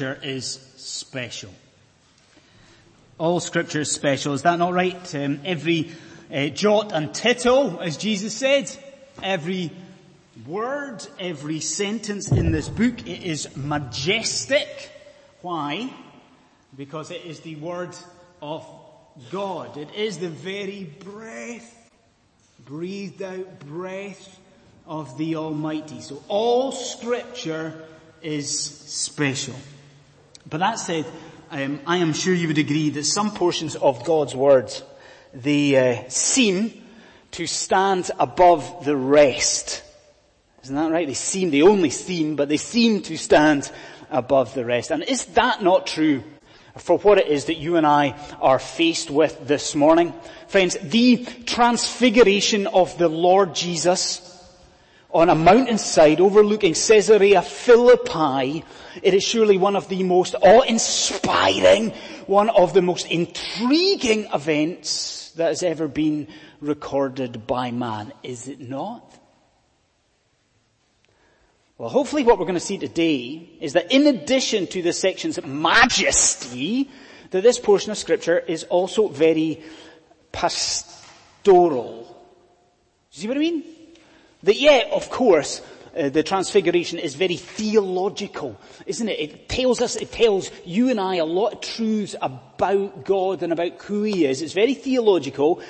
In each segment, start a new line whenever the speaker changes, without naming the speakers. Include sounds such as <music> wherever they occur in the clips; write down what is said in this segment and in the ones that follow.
scripture is special. All scripture is special. Is that not right? Um, every uh, jot and tittle, as Jesus said, every word, every sentence in this book, it is majestic. Why? Because it is the word of God. It is the very breath, breathed out breath of the Almighty. So all scripture is special. But that said, um, I am sure you would agree that some portions of God's words, they uh, seem to stand above the rest. Isn't that right? They seem, they only seem, but they seem to stand above the rest. And is that not true for what it is that you and I are faced with this morning? Friends, the transfiguration of the Lord Jesus on a mountainside overlooking Caesarea Philippi, it is surely one of the most awe-inspiring, one of the most intriguing events that has ever been recorded by man, is it not? Well, hopefully what we're going to see today is that in addition to the section's majesty, that this portion of scripture is also very pastoral. Do You see what I mean? That yeah, of course, uh, the transfiguration is very theological, isn't it? It tells us, it tells you and I a lot of truths about God and about who He is. It's very theological,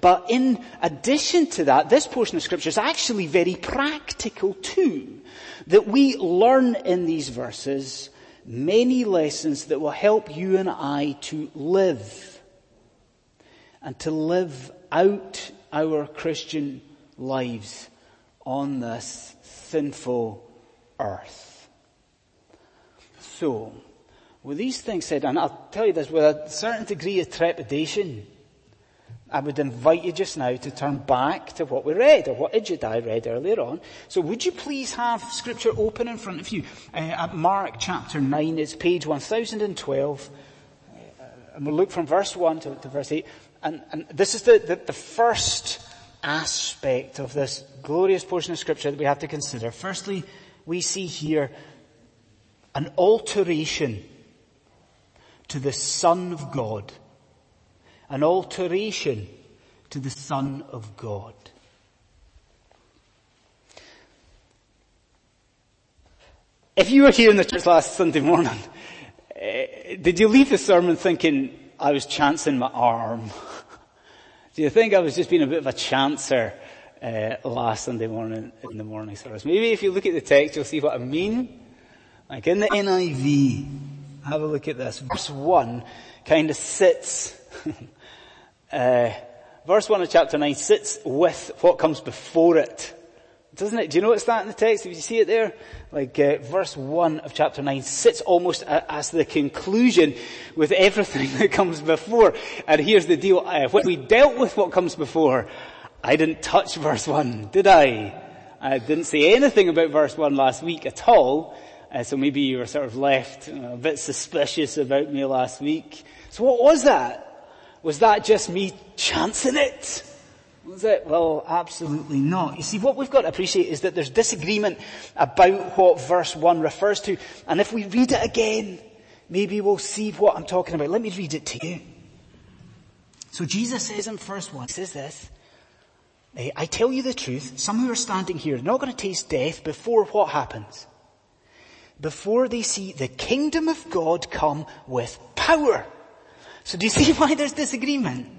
but in addition to that, this portion of scripture is actually very practical too. That we learn in these verses many lessons that will help you and I to live and to live out our Christian lives on this sinful earth. So, with these things said, and I'll tell you this with a certain degree of trepidation, I would invite you just now to turn back to what we read, or what Ijadai read earlier on. So would you please have scripture open in front of you? Uh, at Mark chapter 9, it's page 1012. Uh, and we'll look from verse 1 to, to verse 8. And, and this is the, the, the first aspect of this glorious portion of scripture that we have to consider. Firstly, we see here an alteration to the Son of God. An alteration to the Son of God. If you were here in the church last Sunday morning, uh, <laughs> did you leave the sermon thinking I was chancing my arm? <laughs> Do you think I was just being a bit of a chancer uh, last Sunday morning in the morning service? Maybe if you look at the text, you'll see what I mean. Like in the NIV, have a look at this. Verse 1 kind of sits, <laughs> uh, verse 1 of chapter 9 sits with what comes before it. Doesn't it? Do you notice that in the text? If you see it there? Like, uh, verse 1 of chapter 9 sits almost as the conclusion with everything <laughs> that comes before. And here's the deal. Uh, when we dealt with what comes before, I didn't touch verse 1, did I? I didn't say anything about verse 1 last week at all. Uh, so maybe you were sort of left a bit suspicious about me last week. So what was that? Was that just me chancing it? Well, absolutely not. You see, what we've got to appreciate is that there's disagreement about what verse 1 refers to. And if we read it again, maybe we'll see what I'm talking about. Let me read it to you. So Jesus says in verse 1, he says this, I tell you the truth, some who are standing here are not going to taste death before what happens? Before they see the kingdom of God come with power. So do you <laughs> see why there's disagreement?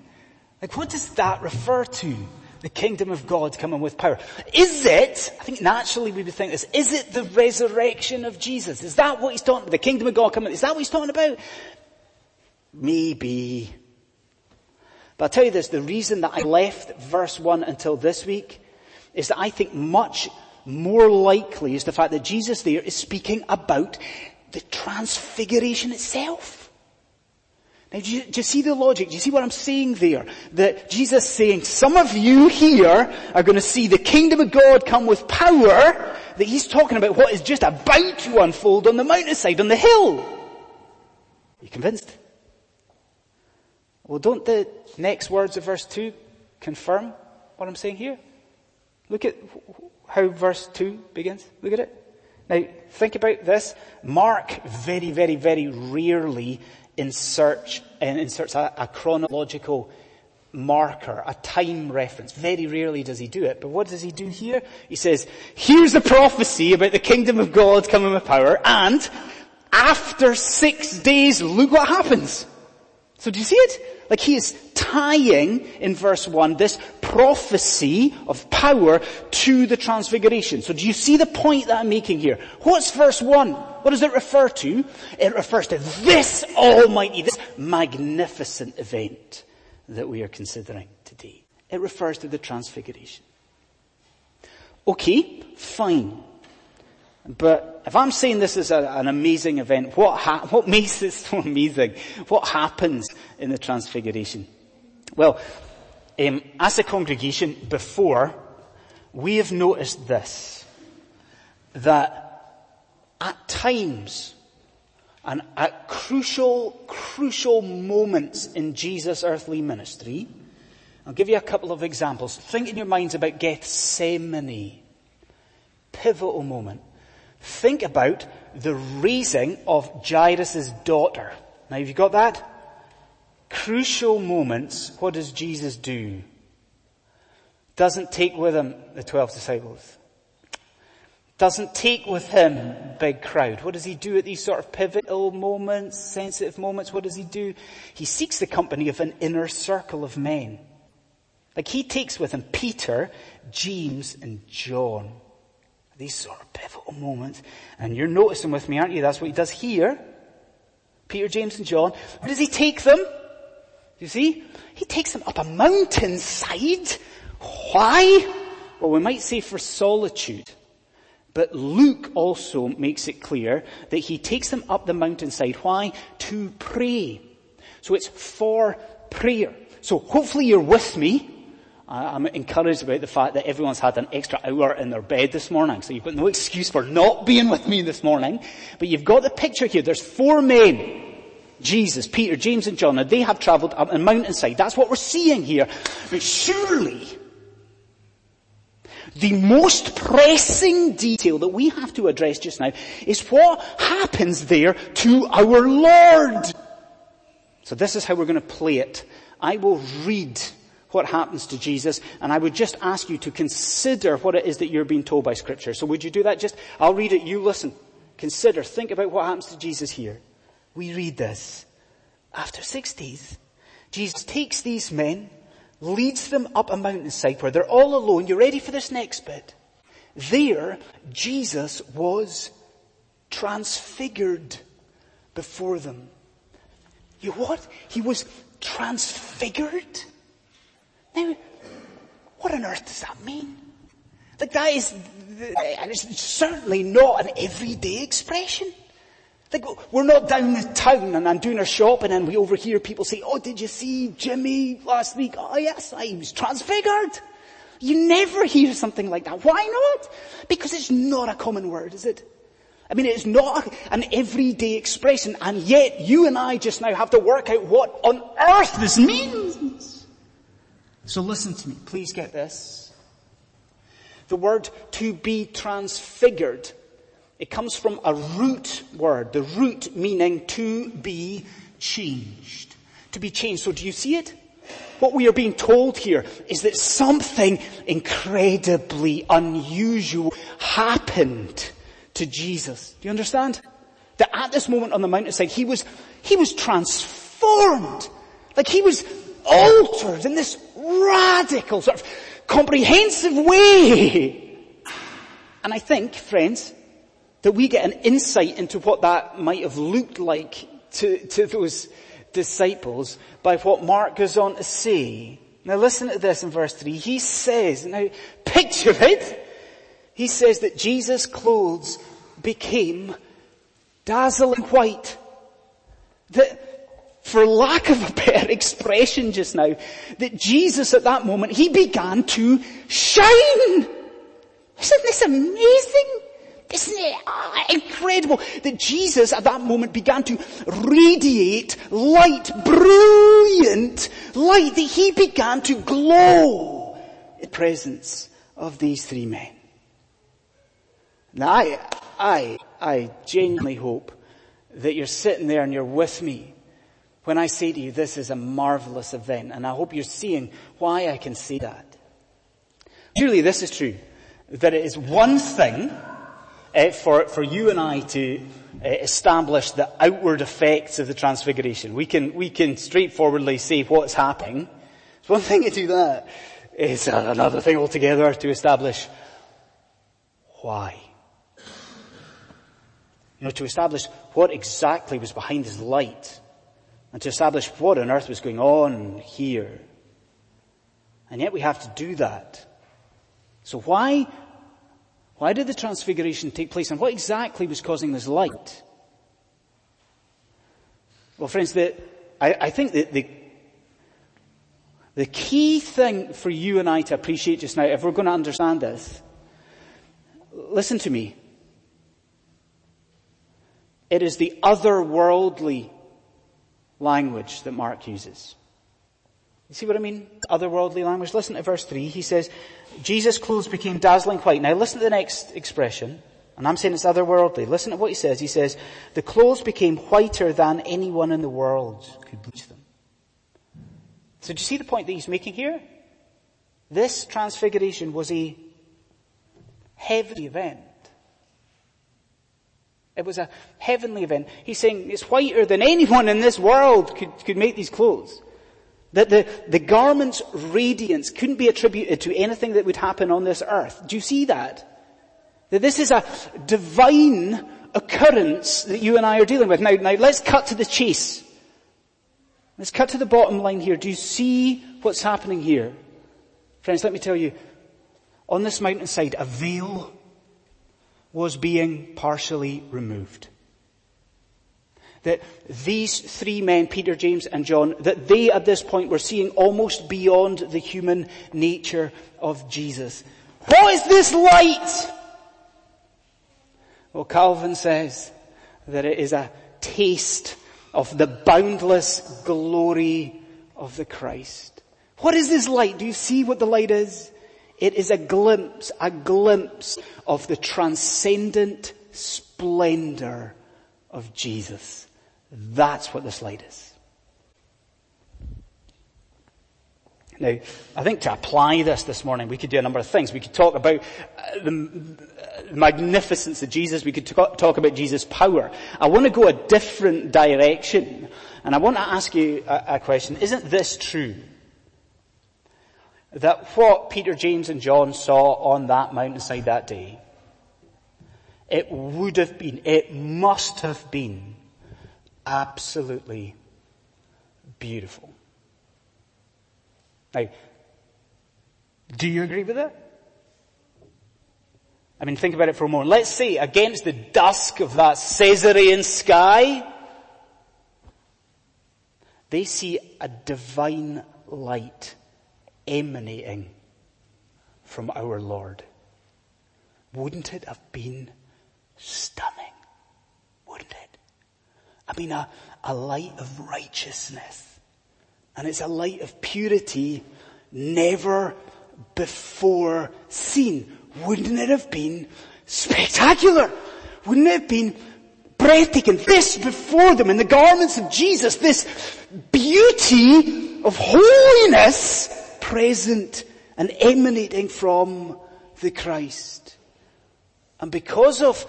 Like what does that refer to? The kingdom of God coming with power. Is it, I think naturally we would think this, is it the resurrection of Jesus? Is that what he's talking about? The kingdom of God coming, is that what he's talking about? Maybe. But I'll tell you this, the reason that I left verse 1 until this week is that I think much more likely is the fact that Jesus there is speaking about the transfiguration itself. Now, do you, do you, see the logic? Do you see what I'm saying there? That Jesus saying, some of you here are going to see the kingdom of God come with power, that he's talking about what is just about to unfold on the mountainside, on the hill. Are you convinced? Well, don't the next words of verse 2 confirm what I'm saying here? Look at how verse 2 begins. Look at it. Now, think about this. Mark very, very, very rarely inserts, inserts a, a chronological marker, a time reference. Very rarely does he do it. But what does he do here? He says, here's a prophecy about the kingdom of God coming with power and after six days, look what happens. So do you see it? Like he is tying in verse one this prophecy of power to the transfiguration. So do you see the point that I'm making here? What's verse one? What does it refer to? It refers to this almighty, this magnificent event that we are considering today. It refers to the transfiguration. Okay, fine. But if I'm saying this is a, an amazing event, what, ha- <laughs> what makes it so amazing? What happens in the transfiguration? Well, um, as a congregation before, we have noticed this, that at times and at crucial, crucial moments in Jesus' earthly ministry, I'll give you a couple of examples. Think in your minds about Gethsemane. Pivotal moment. Think about the raising of Jairus' daughter. Now have you got that? Crucial moments, what does Jesus do? Doesn't take with him the twelve disciples. Doesn't take with him big crowd. What does he do at these sort of pivotal moments, sensitive moments? What does he do? He seeks the company of an inner circle of men. Like he takes with him Peter, James, and John. These sort of pivotal moments. And you're noticing with me, aren't you? That's what he does here. Peter, James, and John. Where does he take them? You see? He takes them up a mountainside. Why? Well, we might say for solitude. But Luke also makes it clear that he takes them up the mountainside. Why? To pray. So it's for prayer. So hopefully you're with me. I'm encouraged about the fact that everyone's had an extra hour in their bed this morning, so you've got no excuse for not being with me this morning. But you've got the picture here. There's four men. Jesus, Peter, James and John, and they have travelled up a mountainside. That's what we're seeing here. But surely, the most pressing detail that we have to address just now is what happens there to our Lord. So this is how we're going to play it. I will read what happens to Jesus and I would just ask you to consider what it is that you're being told by scripture. So would you do that? Just, I'll read it, you listen. Consider, think about what happens to Jesus here. We read this. After six days, Jesus takes these men leads them up a mountainside where they're all alone. You ready for this next bit? There, Jesus was transfigured before them. You what? He was transfigured? On earth does that mean? Like that is, and it's certainly not an everyday expression. Like, we're not down the town and I'm doing our shopping and we overhear people say, oh, did you see Jimmy last week? Oh yes, I was transfigured. You never hear something like that. Why not? Because it's not a common word, is it? I mean, it's not an everyday expression and yet you and I just now have to work out what on earth this means. So listen to me, please get this. The word to be transfigured it comes from a root word, the root meaning to be changed. To be changed. So do you see it? What we are being told here is that something incredibly unusual happened to Jesus. Do you understand? That at this moment on the mountainside, he was, he was transformed. Like he was altered in this radical sort of comprehensive way. And I think, friends, that we get an insight into what that might have looked like to, to those disciples by what Mark goes on to say. Now listen to this in verse 3. He says, now picture it. He says that Jesus' clothes became dazzling white. That, for lack of a better expression just now, that Jesus at that moment, he began to shine. Isn't this amazing? Isn't it ah, incredible that Jesus at that moment began to radiate light, brilliant light, that he began to glow in the presence of these three men. Now I, I, I genuinely hope that you're sitting there and you're with me when I say to you, this is a marvelous event. And I hope you're seeing why I can say that. Surely this is true, that it is one thing uh, for, for you and I to uh, establish the outward effects of the transfiguration. We can, we can straightforwardly say what's happening. It's one thing to do that. It's another thing altogether to establish why. You know, to establish what exactly was behind his light and to establish what on earth was going on here. And yet we have to do that. So why, why did the transfiguration take place and what exactly was causing this light? Well friends, the, I, I think that the, the key thing for you and I to appreciate just now, if we're going to understand this, listen to me. It is the otherworldly language that Mark uses. You see what I mean? Otherworldly language. Listen to verse 3. He says, Jesus' clothes became dazzling white. Now listen to the next expression. And I'm saying it's otherworldly. Listen to what he says. He says, the clothes became whiter than anyone in the world could bleach them. So do you see the point that he's making here? This transfiguration was a heavy event. It was a heavenly event. He's saying it's whiter than anyone in this world could, could make these clothes. That the, the garment's radiance couldn't be attributed to anything that would happen on this earth. Do you see that? That this is a divine occurrence that you and I are dealing with. Now, now let's cut to the chase. Let's cut to the bottom line here. Do you see what's happening here? Friends, let me tell you, on this mountainside, a veil was being partially removed. That these three men, Peter, James and John, that they at this point were seeing almost beyond the human nature of Jesus. What is this light? Well, Calvin says that it is a taste of the boundless glory of the Christ. What is this light? Do you see what the light is? It is a glimpse, a glimpse of the transcendent splendor of Jesus. That's what this light is. Now, I think to apply this this morning, we could do a number of things. We could talk about uh, the magnificence of Jesus. We could talk about Jesus' power. I want to go a different direction. And I want to ask you a question. Isn't this true? That what Peter, James and John saw on that mountainside that day, it would have been, it must have been absolutely beautiful. Now, do you agree with that? I mean, think about it for a moment. Let's say against the dusk of that Caesarean sky, they see a divine light emanating from our Lord. Wouldn't it have been stunning? Wouldn't it? I mean, a, a light of righteousness. And it's a light of purity never before seen. Wouldn't it have been spectacular? Wouldn't it have been breathtaking? This before them in the garments of Jesus, this beauty of holiness present and emanating from the Christ. And because of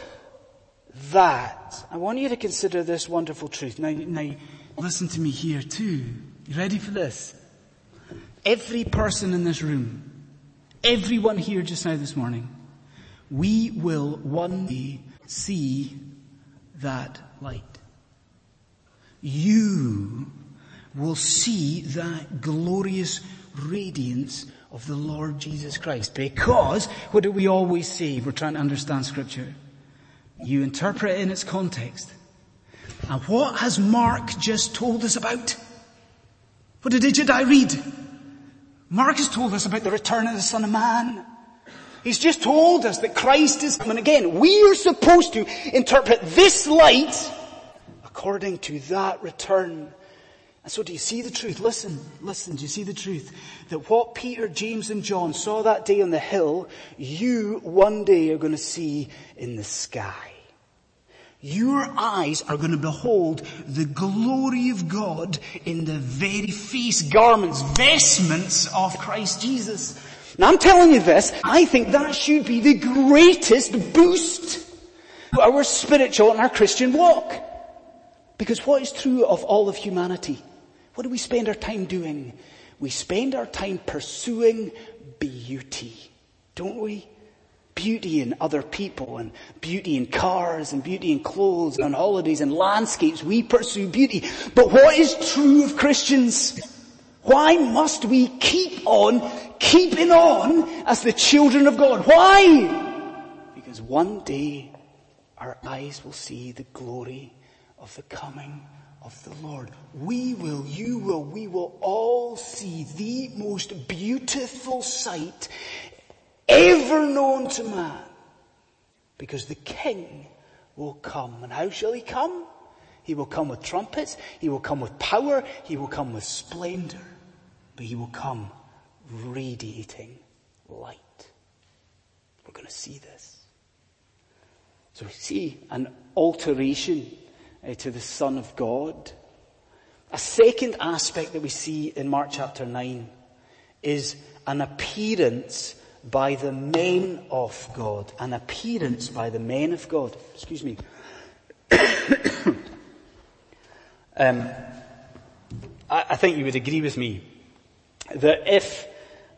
that, I want you to consider this wonderful truth. Now, now, listen to me here too. You ready for this? Every person in this room, everyone here just now this morning, we will one day see that light. You will see that glorious radiance of the Lord Jesus Christ. Because, what do we always say? We're trying to understand scripture. You interpret it in its context. And what has Mark just told us about? What did did I read? Mark has told us about the return of the Son of Man. He's just told us that Christ is coming again. We are supposed to interpret this light according to that return and so do you see the truth? Listen, listen, do you see the truth? That what Peter, James and John saw that day on the hill, you one day are going to see in the sky.
Your eyes are going to behold the glory of God in the very face, garments, vestments of Christ Jesus. Now I'm telling you this, I think that should be the greatest boost to our spiritual and our Christian walk. Because what is true of all of humanity? What do we spend our time doing? We spend our time pursuing beauty, don't we? Beauty in other people and beauty in cars and beauty in clothes and holidays and landscapes. We pursue beauty. But what is true of Christians? Why must we keep on keeping on as the children of God? Why? Because one day our eyes will see the glory of the coming of the Lord. We will, you will, we will all see the most beautiful sight ever known to man. Because the King will come. And how shall he come? He will come with trumpets. He will come with power. He will come with splendor. But he will come radiating light. We're going to see this. So we see an alteration uh, to the Son of God. A second aspect that we see in Mark chapter 9 is an appearance by the men of God. An appearance by the men of God. Excuse me. <coughs> um, I, I think you would agree with me that if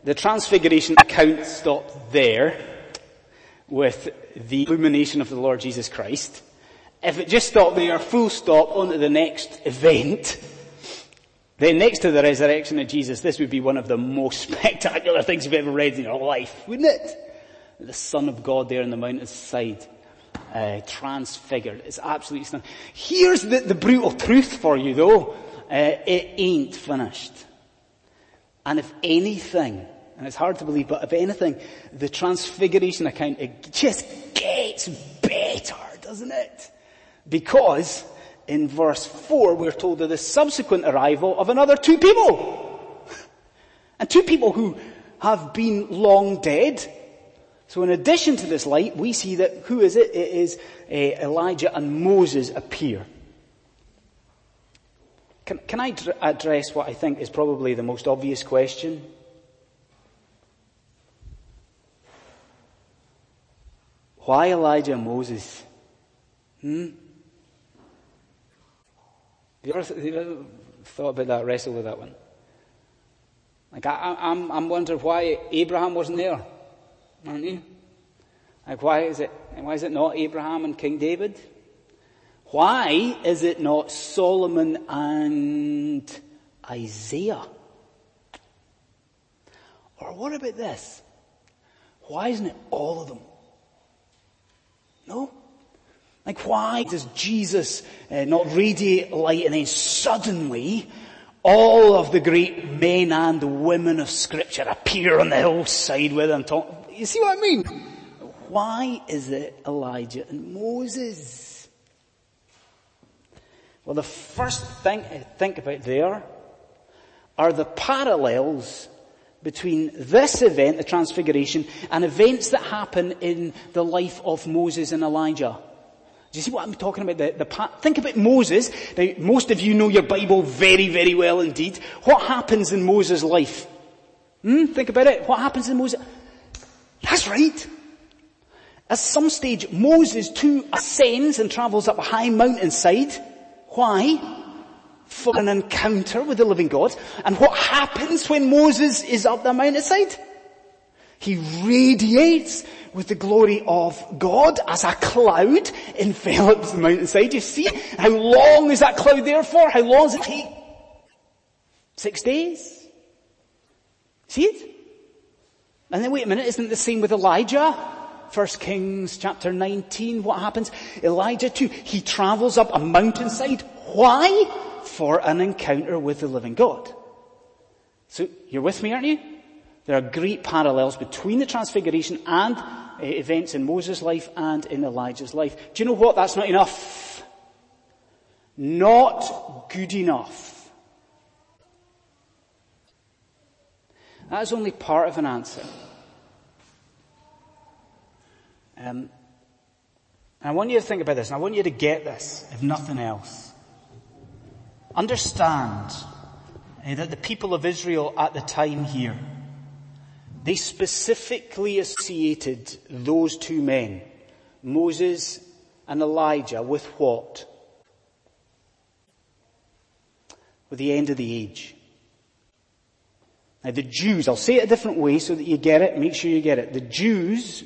the transfiguration account stopped there with the illumination of the Lord Jesus Christ, if it just stopped there, full stop, on to the next event, then next to the resurrection of Jesus, this would be one of the most <laughs> spectacular things you've ever read in your life, wouldn't it? The Son of God there on the mountainside, uh, transfigured. It's absolutely stunning. Here's the, the brutal truth for you though. Uh, it ain't finished. And if anything, and it's hard to believe, but if anything, the transfiguration account, it just gets better, doesn't it? Because in verse 4 we're told of the subsequent arrival of another two people. And two people who have been long dead. So in addition to this light, we see that who is it? It is uh, Elijah and Moses appear. Can, can I dr- address what I think is probably the most obvious question? Why Elijah and Moses? Hmm? You ever, you ever thought about that, wrestled with that one? Like, I, I'm, I'm wondering why Abraham wasn't there, aren't you? Like, why is it, why is it not Abraham and King David? Why is it not Solomon and Isaiah? Or what about this? Why isn't it all of them? No? Like why does Jesus uh, not radiate light and then suddenly all of the great men and women of scripture appear on the hillside with him talking? You see what I mean? Why is it Elijah and Moses? Well, the first thing to think about there are the parallels between this event, the transfiguration, and events that happen in the life of Moses and Elijah. Do you see what I'm talking about? The, the, think about Moses. Now, most of you know your Bible very, very well indeed. What happens in Moses' life? Hmm? Think about it. What happens in Moses? That's right. At some stage, Moses too ascends and travels up a high mountainside. Why? For an encounter with the living God. And what happens when Moses is up the mountainside? He radiates with the glory of God as a cloud envelops the mountainside. You see? How long is that cloud there for? How long does it take? Six days? See it? And then wait a minute, isn't it the same with Elijah? First Kings chapter 19, what happens? Elijah too, he travels up a mountainside. Why? For an encounter with the living God. So, you're with me, aren't you? There are great parallels between the transfiguration and uh, events in Moses' life and in Elijah's life. Do you know what? That's not enough. Not good enough. That is only part of an answer. Um, And I want you to think about this, and I want you to get this, if nothing else. Understand eh, that the people of Israel at the time here, they specifically associated those two men, Moses and Elijah, with what? With the end of the age. Now the Jews, I'll say it a different way so that you get it, make sure you get it. The Jews,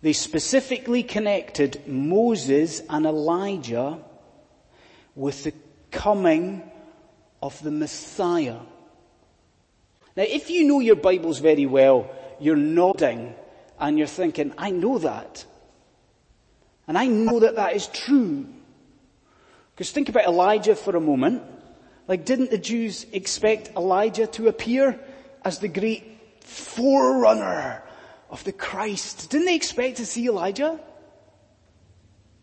they specifically connected Moses and Elijah with the coming of the Messiah. Now if you know your Bibles very well, you're nodding and you're thinking, I know that. And I know that that is true. Because think about Elijah for a moment. Like didn't the Jews expect Elijah to appear as the great forerunner of the Christ. Didn't they expect to see Elijah?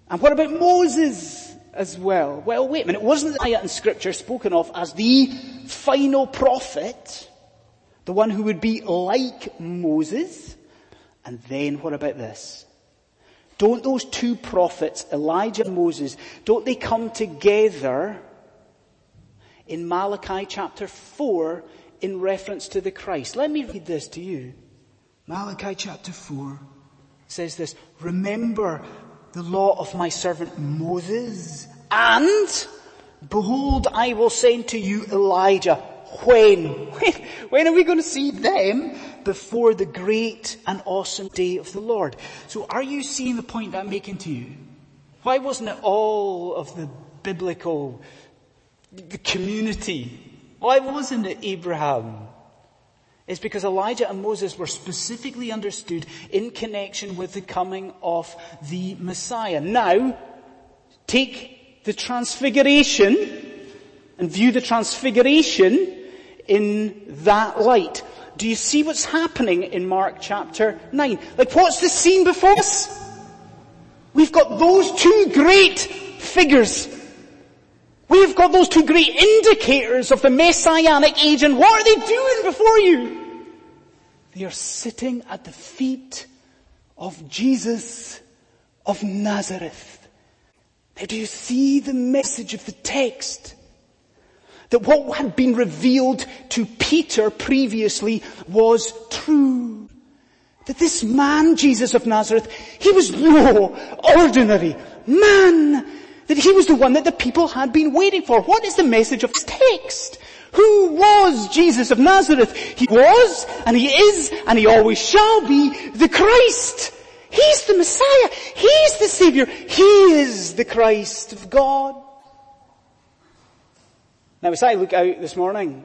And what about Moses as well? Well, wait a minute. Wasn't Elijah in scripture spoken of as the final prophet? The one who would be like Moses? And then what about this? Don't those two prophets, Elijah and Moses, don't they come together in Malachi chapter 4 in reference to the Christ. Let me read this to you. Malachi chapter 4 says this, remember the law of my servant Moses and behold I will send to you Elijah. When? When are we going to see them before the great and awesome day of the Lord? So are you seeing the point that I'm making to you? Why wasn't it all of the biblical the community why wasn't it Abraham? It's because Elijah and Moses were specifically understood in connection with the coming of the Messiah. Now, take the transfiguration and view the transfiguration in that light. Do you see what's happening in Mark chapter 9? Like what's the scene before us? We've got those two great figures We've got those two great indicators of the messianic age and what are they doing before you? They are sitting at the feet of Jesus of Nazareth. Now do you see the message of the text? That what had been revealed to Peter previously was true. That this man, Jesus of Nazareth, he was no ordinary man that he was the one that the people had been waiting for. What is the message of this text? Who was Jesus of Nazareth? He was, and he is, and he always shall be the Christ. He's the Messiah. He's the Savior. He is the Christ of God. Now as I look out this morning,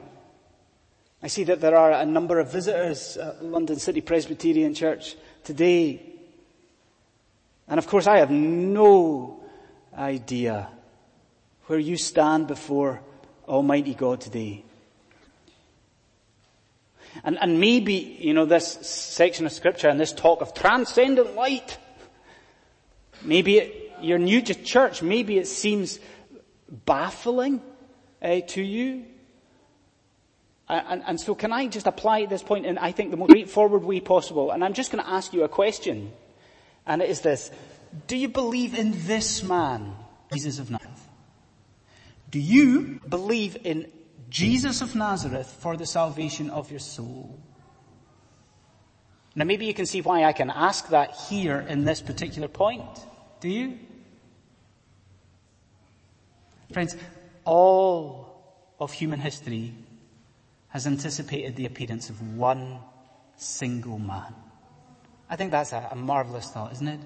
I see that there are a number of visitors at London City Presbyterian Church today. And of course I have no idea where you stand before Almighty God today. And, and maybe, you know, this section of scripture and this talk of transcendent light, maybe it, you're new to church, maybe it seems baffling uh, to you. And, and, so can I just apply this point in, I think, the most <coughs> straightforward way possible? And I'm just going to ask you a question. And it is this. Do you believe in this man, Jesus of Nazareth? Do you believe in Jesus of Nazareth for the salvation of your soul? Now maybe you can see why I can ask that here in this particular point. Do you? Friends, all of human history has anticipated the appearance of one single man. I think that's a, a marvelous thought, isn't it?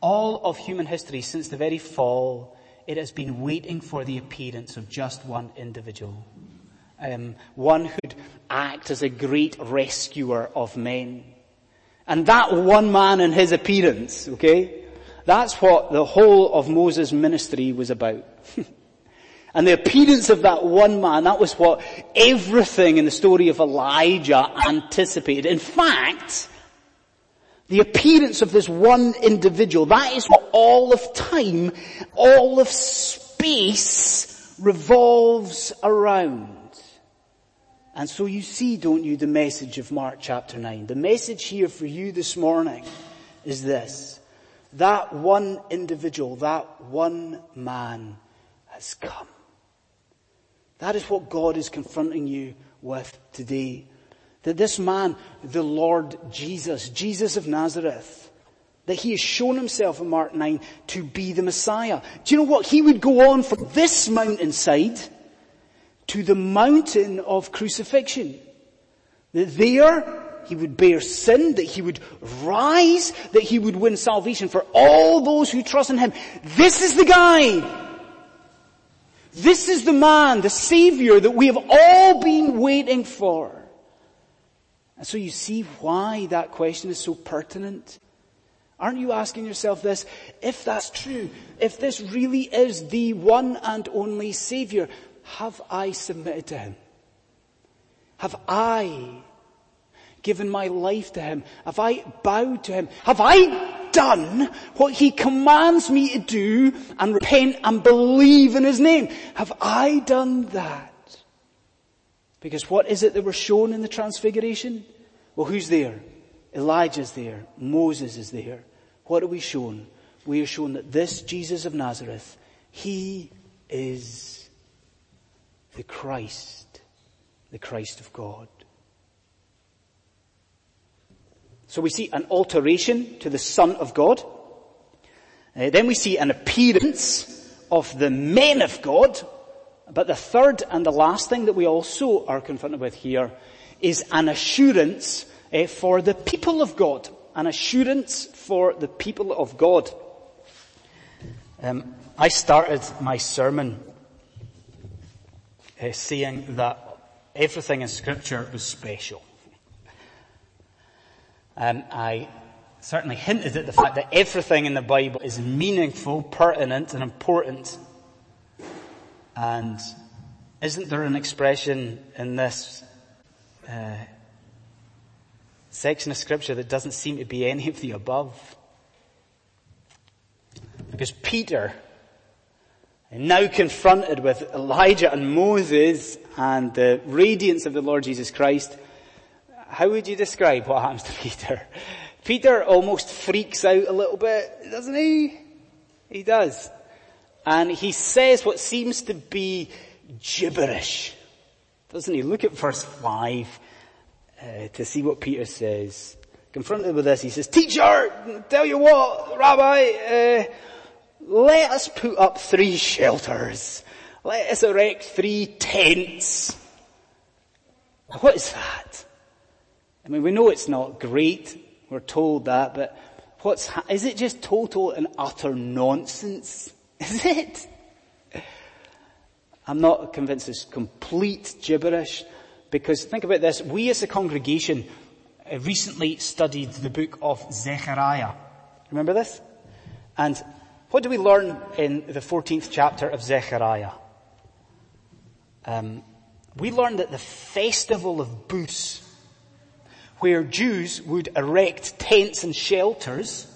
All of human history since the very fall, it has been waiting for the appearance of just one individual. Um, one who'd act as a great rescuer of men. And that one man and his appearance, okay, that's what the whole of Moses' ministry was about. <laughs> and the appearance of that one man, that was what everything in the story of Elijah anticipated. In fact, the appearance of this one individual, that is what all of time, all of space revolves around. And so you see, don't you, the message of Mark chapter 9. The message here for you this morning is this. that one individual, that one man has come. That is what God is confronting you with today. That this man, the Lord Jesus, Jesus of Nazareth, that he has shown himself in Mark 9 to be the Messiah. Do you know what? He would go on from this mountainside to the mountain of crucifixion. That there he would bear sin, that he would rise, that he would win salvation for all those who trust in him. This is the guy. This is the man, the savior that we have all been waiting for. And so you see why that question is so pertinent. Aren't you asking yourself this? If that's true, if this really is the one and only savior, have I submitted to him? Have I given my life to him? Have I bowed to him? Have I done what he commands me to do and repent and believe in his name? Have I done that? Because what is it that we're shown in the transfiguration? Well, who's there? Elijah's there. Moses is there. What are we shown? We are shown that this Jesus of Nazareth, he is the Christ, the Christ of God. So we see an alteration to the Son of God. Uh, then we see an appearance of the men of God. But the third and the last thing that we also are confronted with here is an assurance uh, for the people of God. An assurance for the people of God. Um, I started my sermon uh, saying that everything in Scripture was special. Um, I certainly hinted at the fact that everything in the Bible is meaningful, pertinent, and important. And isn't there an expression in this uh, section of scripture that doesn't seem to be any of the above? Because Peter, now confronted with Elijah and Moses and the radiance of the Lord Jesus Christ, how would you describe what happens to <laughs> Peter? Peter almost freaks out a little bit, doesn't he? He does. And he says what seems to be gibberish. Doesn't he? Look at verse 5 uh, to see what Peter says. Confronted with this, he says, Teacher, tell you what, Rabbi, uh, let us put up three shelters. Let us erect three tents. What is that? I mean, we know it's not great. We're told that, but what's, is it just total and utter nonsense? <laughs> Is it? I'm not convinced it's complete gibberish because think about this. We as a congregation uh, recently studied the book of Zechariah. Remember this? And what do we learn in the 14th chapter of Zechariah? Um, we learn that the festival of booths where Jews would erect tents and shelters,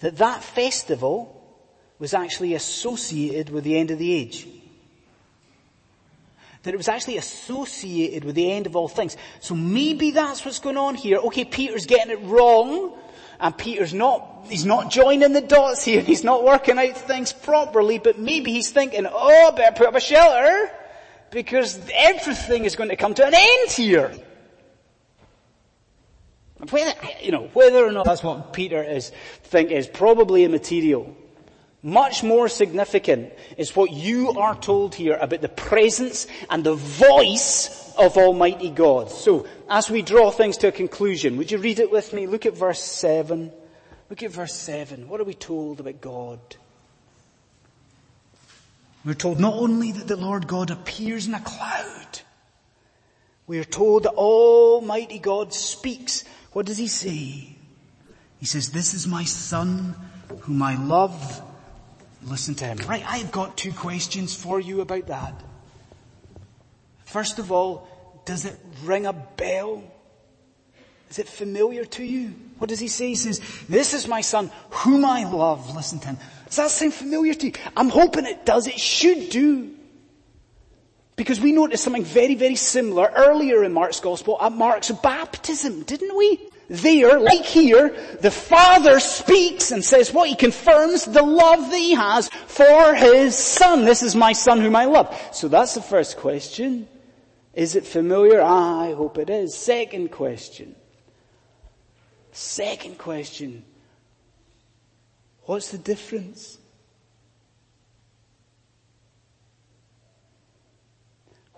that that festival was actually associated with the end of the age. That it was actually associated with the end of all things. So maybe that's what's going on here. Okay, Peter's getting it wrong, and Peter's not, he's not joining the dots here, <laughs> he's not working out things properly, but maybe he's thinking, oh, I better put up a shelter, because everything is going to come to an end here. Whether, you know, whether or not that's what Peter is think is probably immaterial. Much more significant is what you are told here about the presence and the voice of Almighty God. So, as we draw things to a conclusion, would you read it with me? Look at verse 7. Look at verse 7. What are we told about God? We're told not only that the Lord God appears in a cloud, we are told that Almighty God speaks what does he say? He says, this is my son whom I love. Listen to him. Right, I've got two questions for you about that. First of all, does it ring a bell? Is it familiar to you? What does he say? He says, this is my son whom I love. Listen to him. Does that sound familiar to you? I'm hoping it does. It should do. Because we noticed something very, very similar earlier in Mark's Gospel at Mark's baptism, didn't we? There, like here, the Father speaks and says what he confirms the love that he has for his Son. This is my Son whom I love. So that's the first question. Is it familiar? I hope it is. Second question. Second question. What's the difference?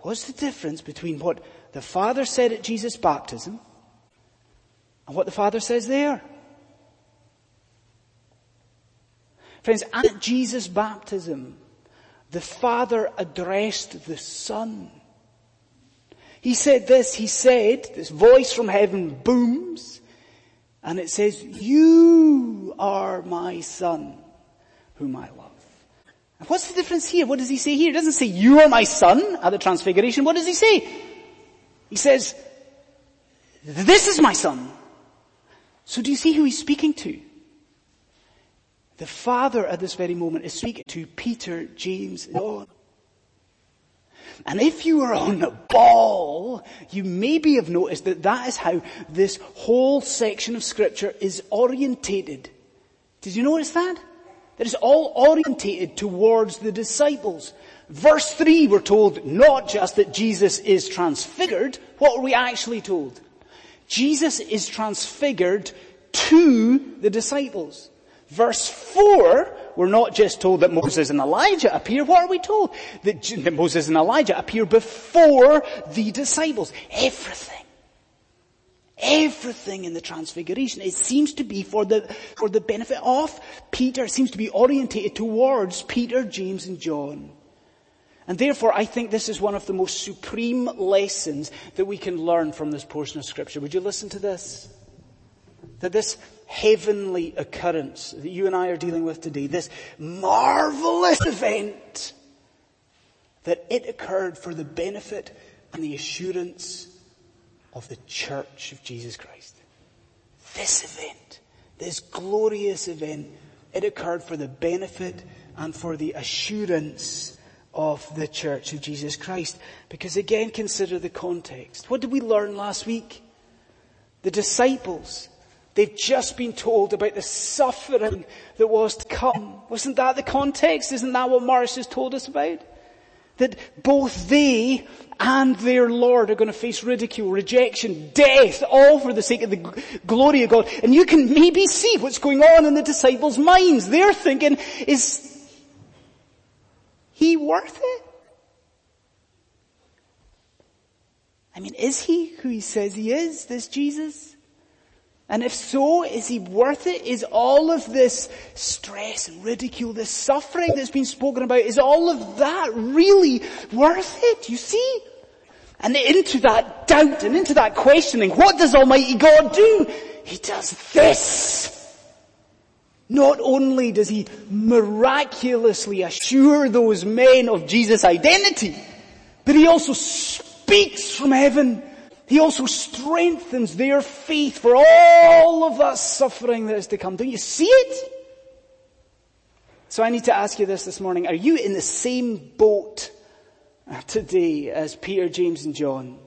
What's the difference between what the Father said at Jesus' baptism and what the Father says there? Friends, at Jesus' baptism, the Father addressed the Son. He said this, he said, this voice from heaven booms, and it says, you are my son, whom I what's the difference here? What does he say here? He doesn't say, you are my son at the transfiguration. What does he say? He says, this is my son. So do you see who he's speaking to? The Father at this very moment is speaking to Peter, James, and John. And if you were on a ball, you maybe have noticed that that is how this whole section of scripture is orientated. Did you notice that? That it's all orientated towards the disciples. Verse 3 we're told not just that Jesus is transfigured, what are we actually told? Jesus is transfigured to the disciples. Verse 4 we're not just told that Moses and Elijah appear. What are we told? That, that Moses and Elijah appear before the disciples. Everything. Everything in the transfiguration, it seems to be for the, for the benefit of Peter. It seems to be orientated towards Peter, James and John. And therefore, I think this is one of the most supreme lessons that we can learn from this portion of scripture. Would you listen to this? That this heavenly occurrence that you and I are dealing with today, this marvelous event, that it occurred for the benefit and the assurance of the church of Jesus Christ. This event, this glorious event, it occurred for the benefit and for the assurance of the church of Jesus Christ. Because again, consider the context. What did we learn last week? The disciples They've just been told about the suffering that was to come. Wasn't that the context? Isn't that what Morris has told us about? That both they and their Lord are going to face ridicule, rejection, death, all for the sake of the glory of God. And you can maybe see what's going on in the disciples' minds. They're thinking, is he worth it? I mean, is he who he says he is, this Jesus? And if so, is he worth it? Is all of this stress and ridicule, this suffering that's been spoken about, is all of that really worth it? You see? And into that doubt and into that questioning, what does Almighty God do? He does this. Not only does he miraculously assure those men of Jesus' identity, but he also speaks from heaven he also strengthens their faith for all of that suffering that is to come. Don't you see it? So I need to ask you this this morning. Are you in the same boat today as Peter, James and John?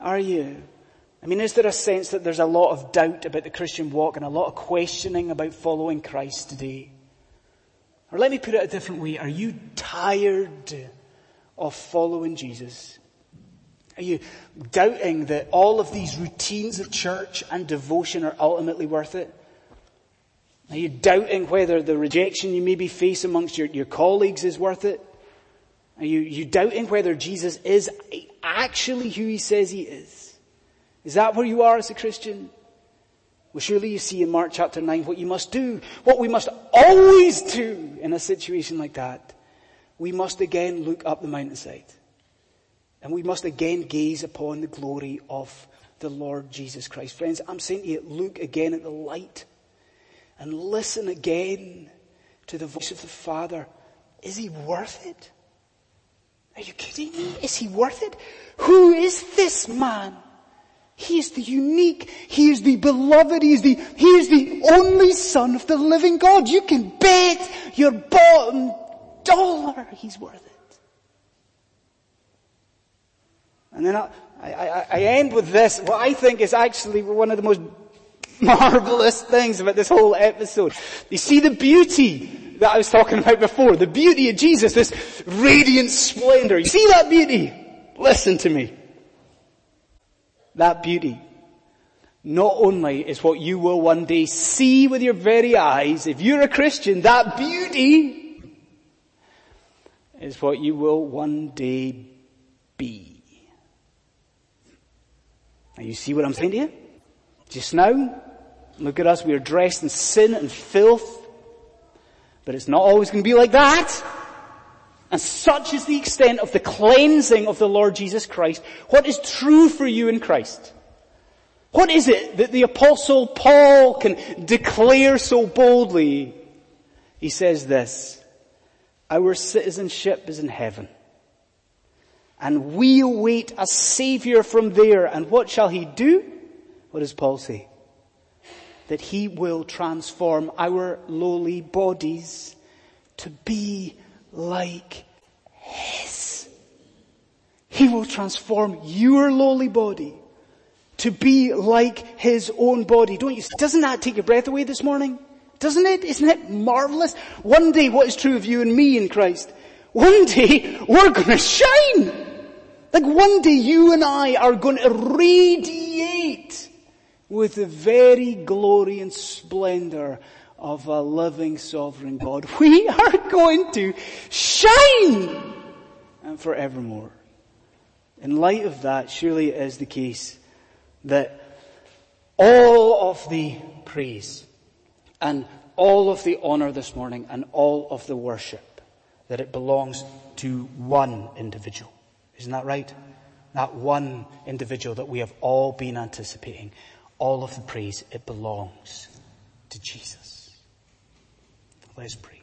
Are you? I mean, is there a sense that there's a lot of doubt about the Christian walk and a lot of questioning about following Christ today? Or let me put it a different way. Are you tired of following Jesus? Are you doubting that all of these routines of church and devotion are ultimately worth it? Are you doubting whether the rejection you maybe face amongst your, your colleagues is worth it? Are you, you doubting whether Jesus is actually who he says he is? Is that where you are as a Christian? Well, surely you see in Mark chapter 9 what you must do, what we must always do in a situation like that. We must again look up the mountainside. And we must again gaze upon the glory of the Lord Jesus Christ. Friends, I'm saying to you, look again at the light and listen again to the voice of the Father. Is he worth it? Are you kidding me? Is he worth it? Who is this man? He is the unique, he is the beloved, he is the, he is the only son of the living God. You can bet your bottom dollar he's worth it.
And then I, I, I end with this, what I think is actually one of the most <laughs> marvelous things about this whole episode. You see the beauty that I was talking about before, the beauty of Jesus, this radiant splendor. You see that beauty? Listen to me. That beauty not only is what you will one day see with your very eyes, if you're a Christian, that beauty is what you will one day be. You see what I'm saying to you? Just now, look at us, we are dressed in sin and filth, but it's not always going to be like that. And such is the extent of the cleansing of the Lord Jesus Christ. What is true for you in Christ? What is it that the apostle Paul can declare so boldly? He says this, our citizenship is in heaven. And we await a savior from there. And what shall he do? What does Paul say? That he will transform our lowly bodies to be like his. He will transform your lowly body to be like his own body. Don't you, doesn't that take your breath away this morning? Doesn't it? Isn't it marvelous? One day what is true of you and me in Christ? One day we're gonna shine! Like one day you and I are going to radiate with the very glory and splendor of a living sovereign God. <laughs> We are going to shine and forevermore. In light of that, surely it is the case that all of the praise and all of the honor this morning and all of the worship that it belongs to one individual. Isn't that right? That one individual that we have all been anticipating. All of the praise, it belongs to Jesus. Let's pray.